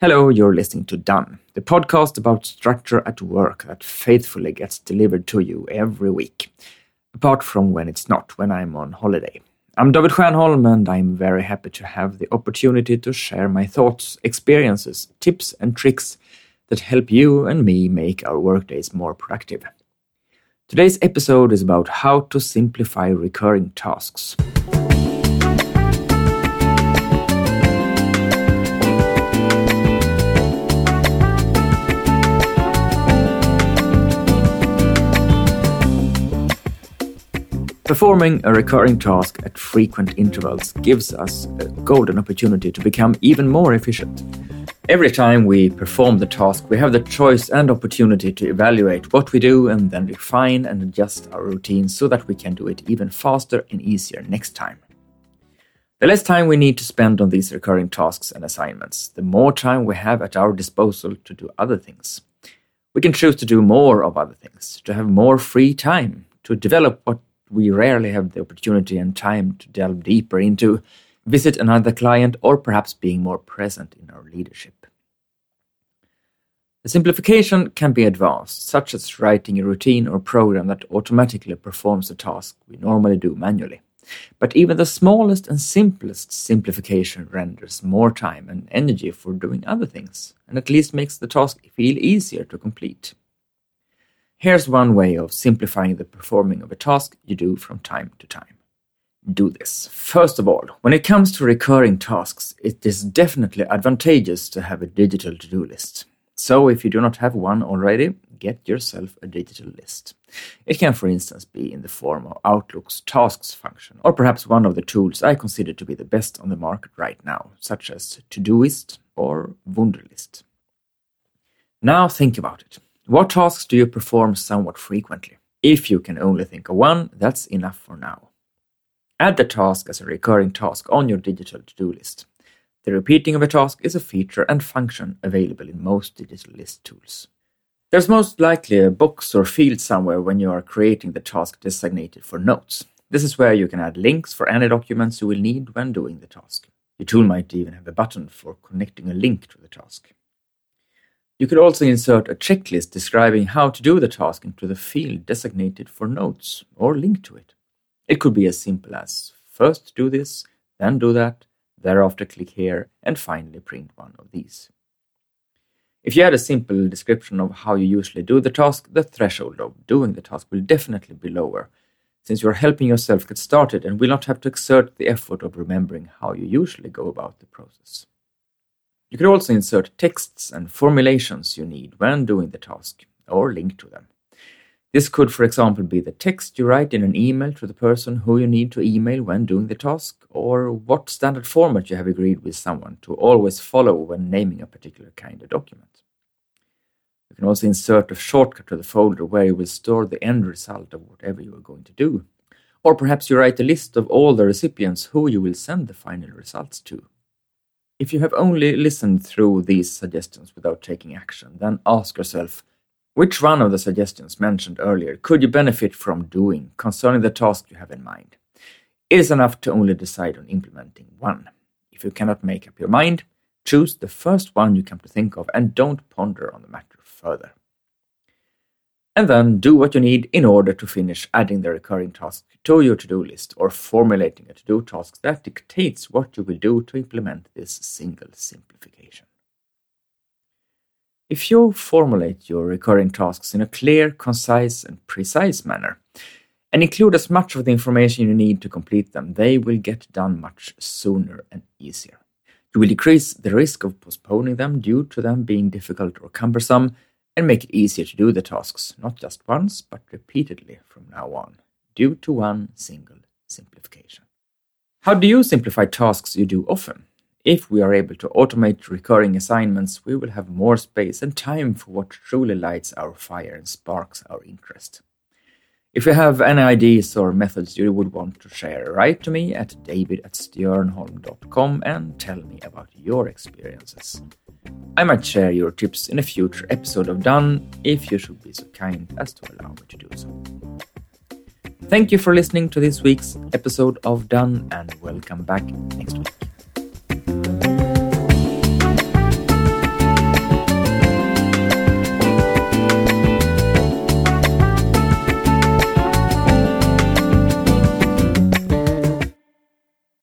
Hello, you're listening to Done, the podcast about structure at work that faithfully gets delivered to you every week, apart from when it's not, when I'm on holiday. I'm David Stjernholm, and I'm very happy to have the opportunity to share my thoughts, experiences, tips, and tricks that help you and me make our workdays more productive. Today's episode is about how to simplify recurring tasks. Performing a recurring task at frequent intervals gives us a golden opportunity to become even more efficient. Every time we perform the task, we have the choice and opportunity to evaluate what we do and then refine and adjust our routines so that we can do it even faster and easier next time. The less time we need to spend on these recurring tasks and assignments, the more time we have at our disposal to do other things. We can choose to do more of other things, to have more free time, to develop what we rarely have the opportunity and time to delve deeper into, visit another client, or perhaps being more present in our leadership. The simplification can be advanced, such as writing a routine or program that automatically performs a task we normally do manually. But even the smallest and simplest simplification renders more time and energy for doing other things, and at least makes the task feel easier to complete. Here's one way of simplifying the performing of a task you do from time to time. Do this. First of all, when it comes to recurring tasks, it is definitely advantageous to have a digital to do list. So, if you do not have one already, get yourself a digital list. It can, for instance, be in the form of Outlook's tasks function, or perhaps one of the tools I consider to be the best on the market right now, such as Todoist or Wunderlist. Now think about it. What tasks do you perform somewhat frequently? If you can only think of one, that's enough for now. Add the task as a recurring task on your digital to do list. The repeating of a task is a feature and function available in most digital list tools. There's most likely a box or field somewhere when you are creating the task designated for notes. This is where you can add links for any documents you will need when doing the task. Your tool might even have a button for connecting a link to the task. You could also insert a checklist describing how to do the task into the field designated for notes or link to it. It could be as simple as first do this, then do that, thereafter click here, and finally print one of these. If you add a simple description of how you usually do the task, the threshold of doing the task will definitely be lower, since you are helping yourself get started and will not have to exert the effort of remembering how you usually go about the process. You could also insert texts and formulations you need when doing the task, or link to them. This could, for example, be the text you write in an email to the person who you need to email when doing the task, or what standard format you have agreed with someone to always follow when naming a particular kind of document. You can also insert a shortcut to the folder where you will store the end result of whatever you are going to do. Or perhaps you write a list of all the recipients who you will send the final results to. If you have only listened through these suggestions without taking action, then ask yourself which one of the suggestions mentioned earlier could you benefit from doing concerning the task you have in mind? It is enough to only decide on implementing one. If you cannot make up your mind, choose the first one you come to think of and don't ponder on the matter further and then do what you need in order to finish adding the recurring task to your to-do list or formulating a to-do task that dictates what you will do to implement this single simplification. If you formulate your recurring tasks in a clear, concise, and precise manner, and include as much of the information you need to complete them, they will get done much sooner and easier. You will decrease the risk of postponing them due to them being difficult or cumbersome, and make it easier to do the tasks, not just once, but repeatedly from now on, due to one single simplification. How do you simplify tasks you do often? If we are able to automate recurring assignments, we will have more space and time for what truly lights our fire and sparks our interest. If you have any ideas or methods you would want to share, write to me at david at and tell me about your experiences. I might share your tips in a future episode of Done if you should be so kind as to allow me to do so. Thank you for listening to this week's episode of Done and welcome back next week.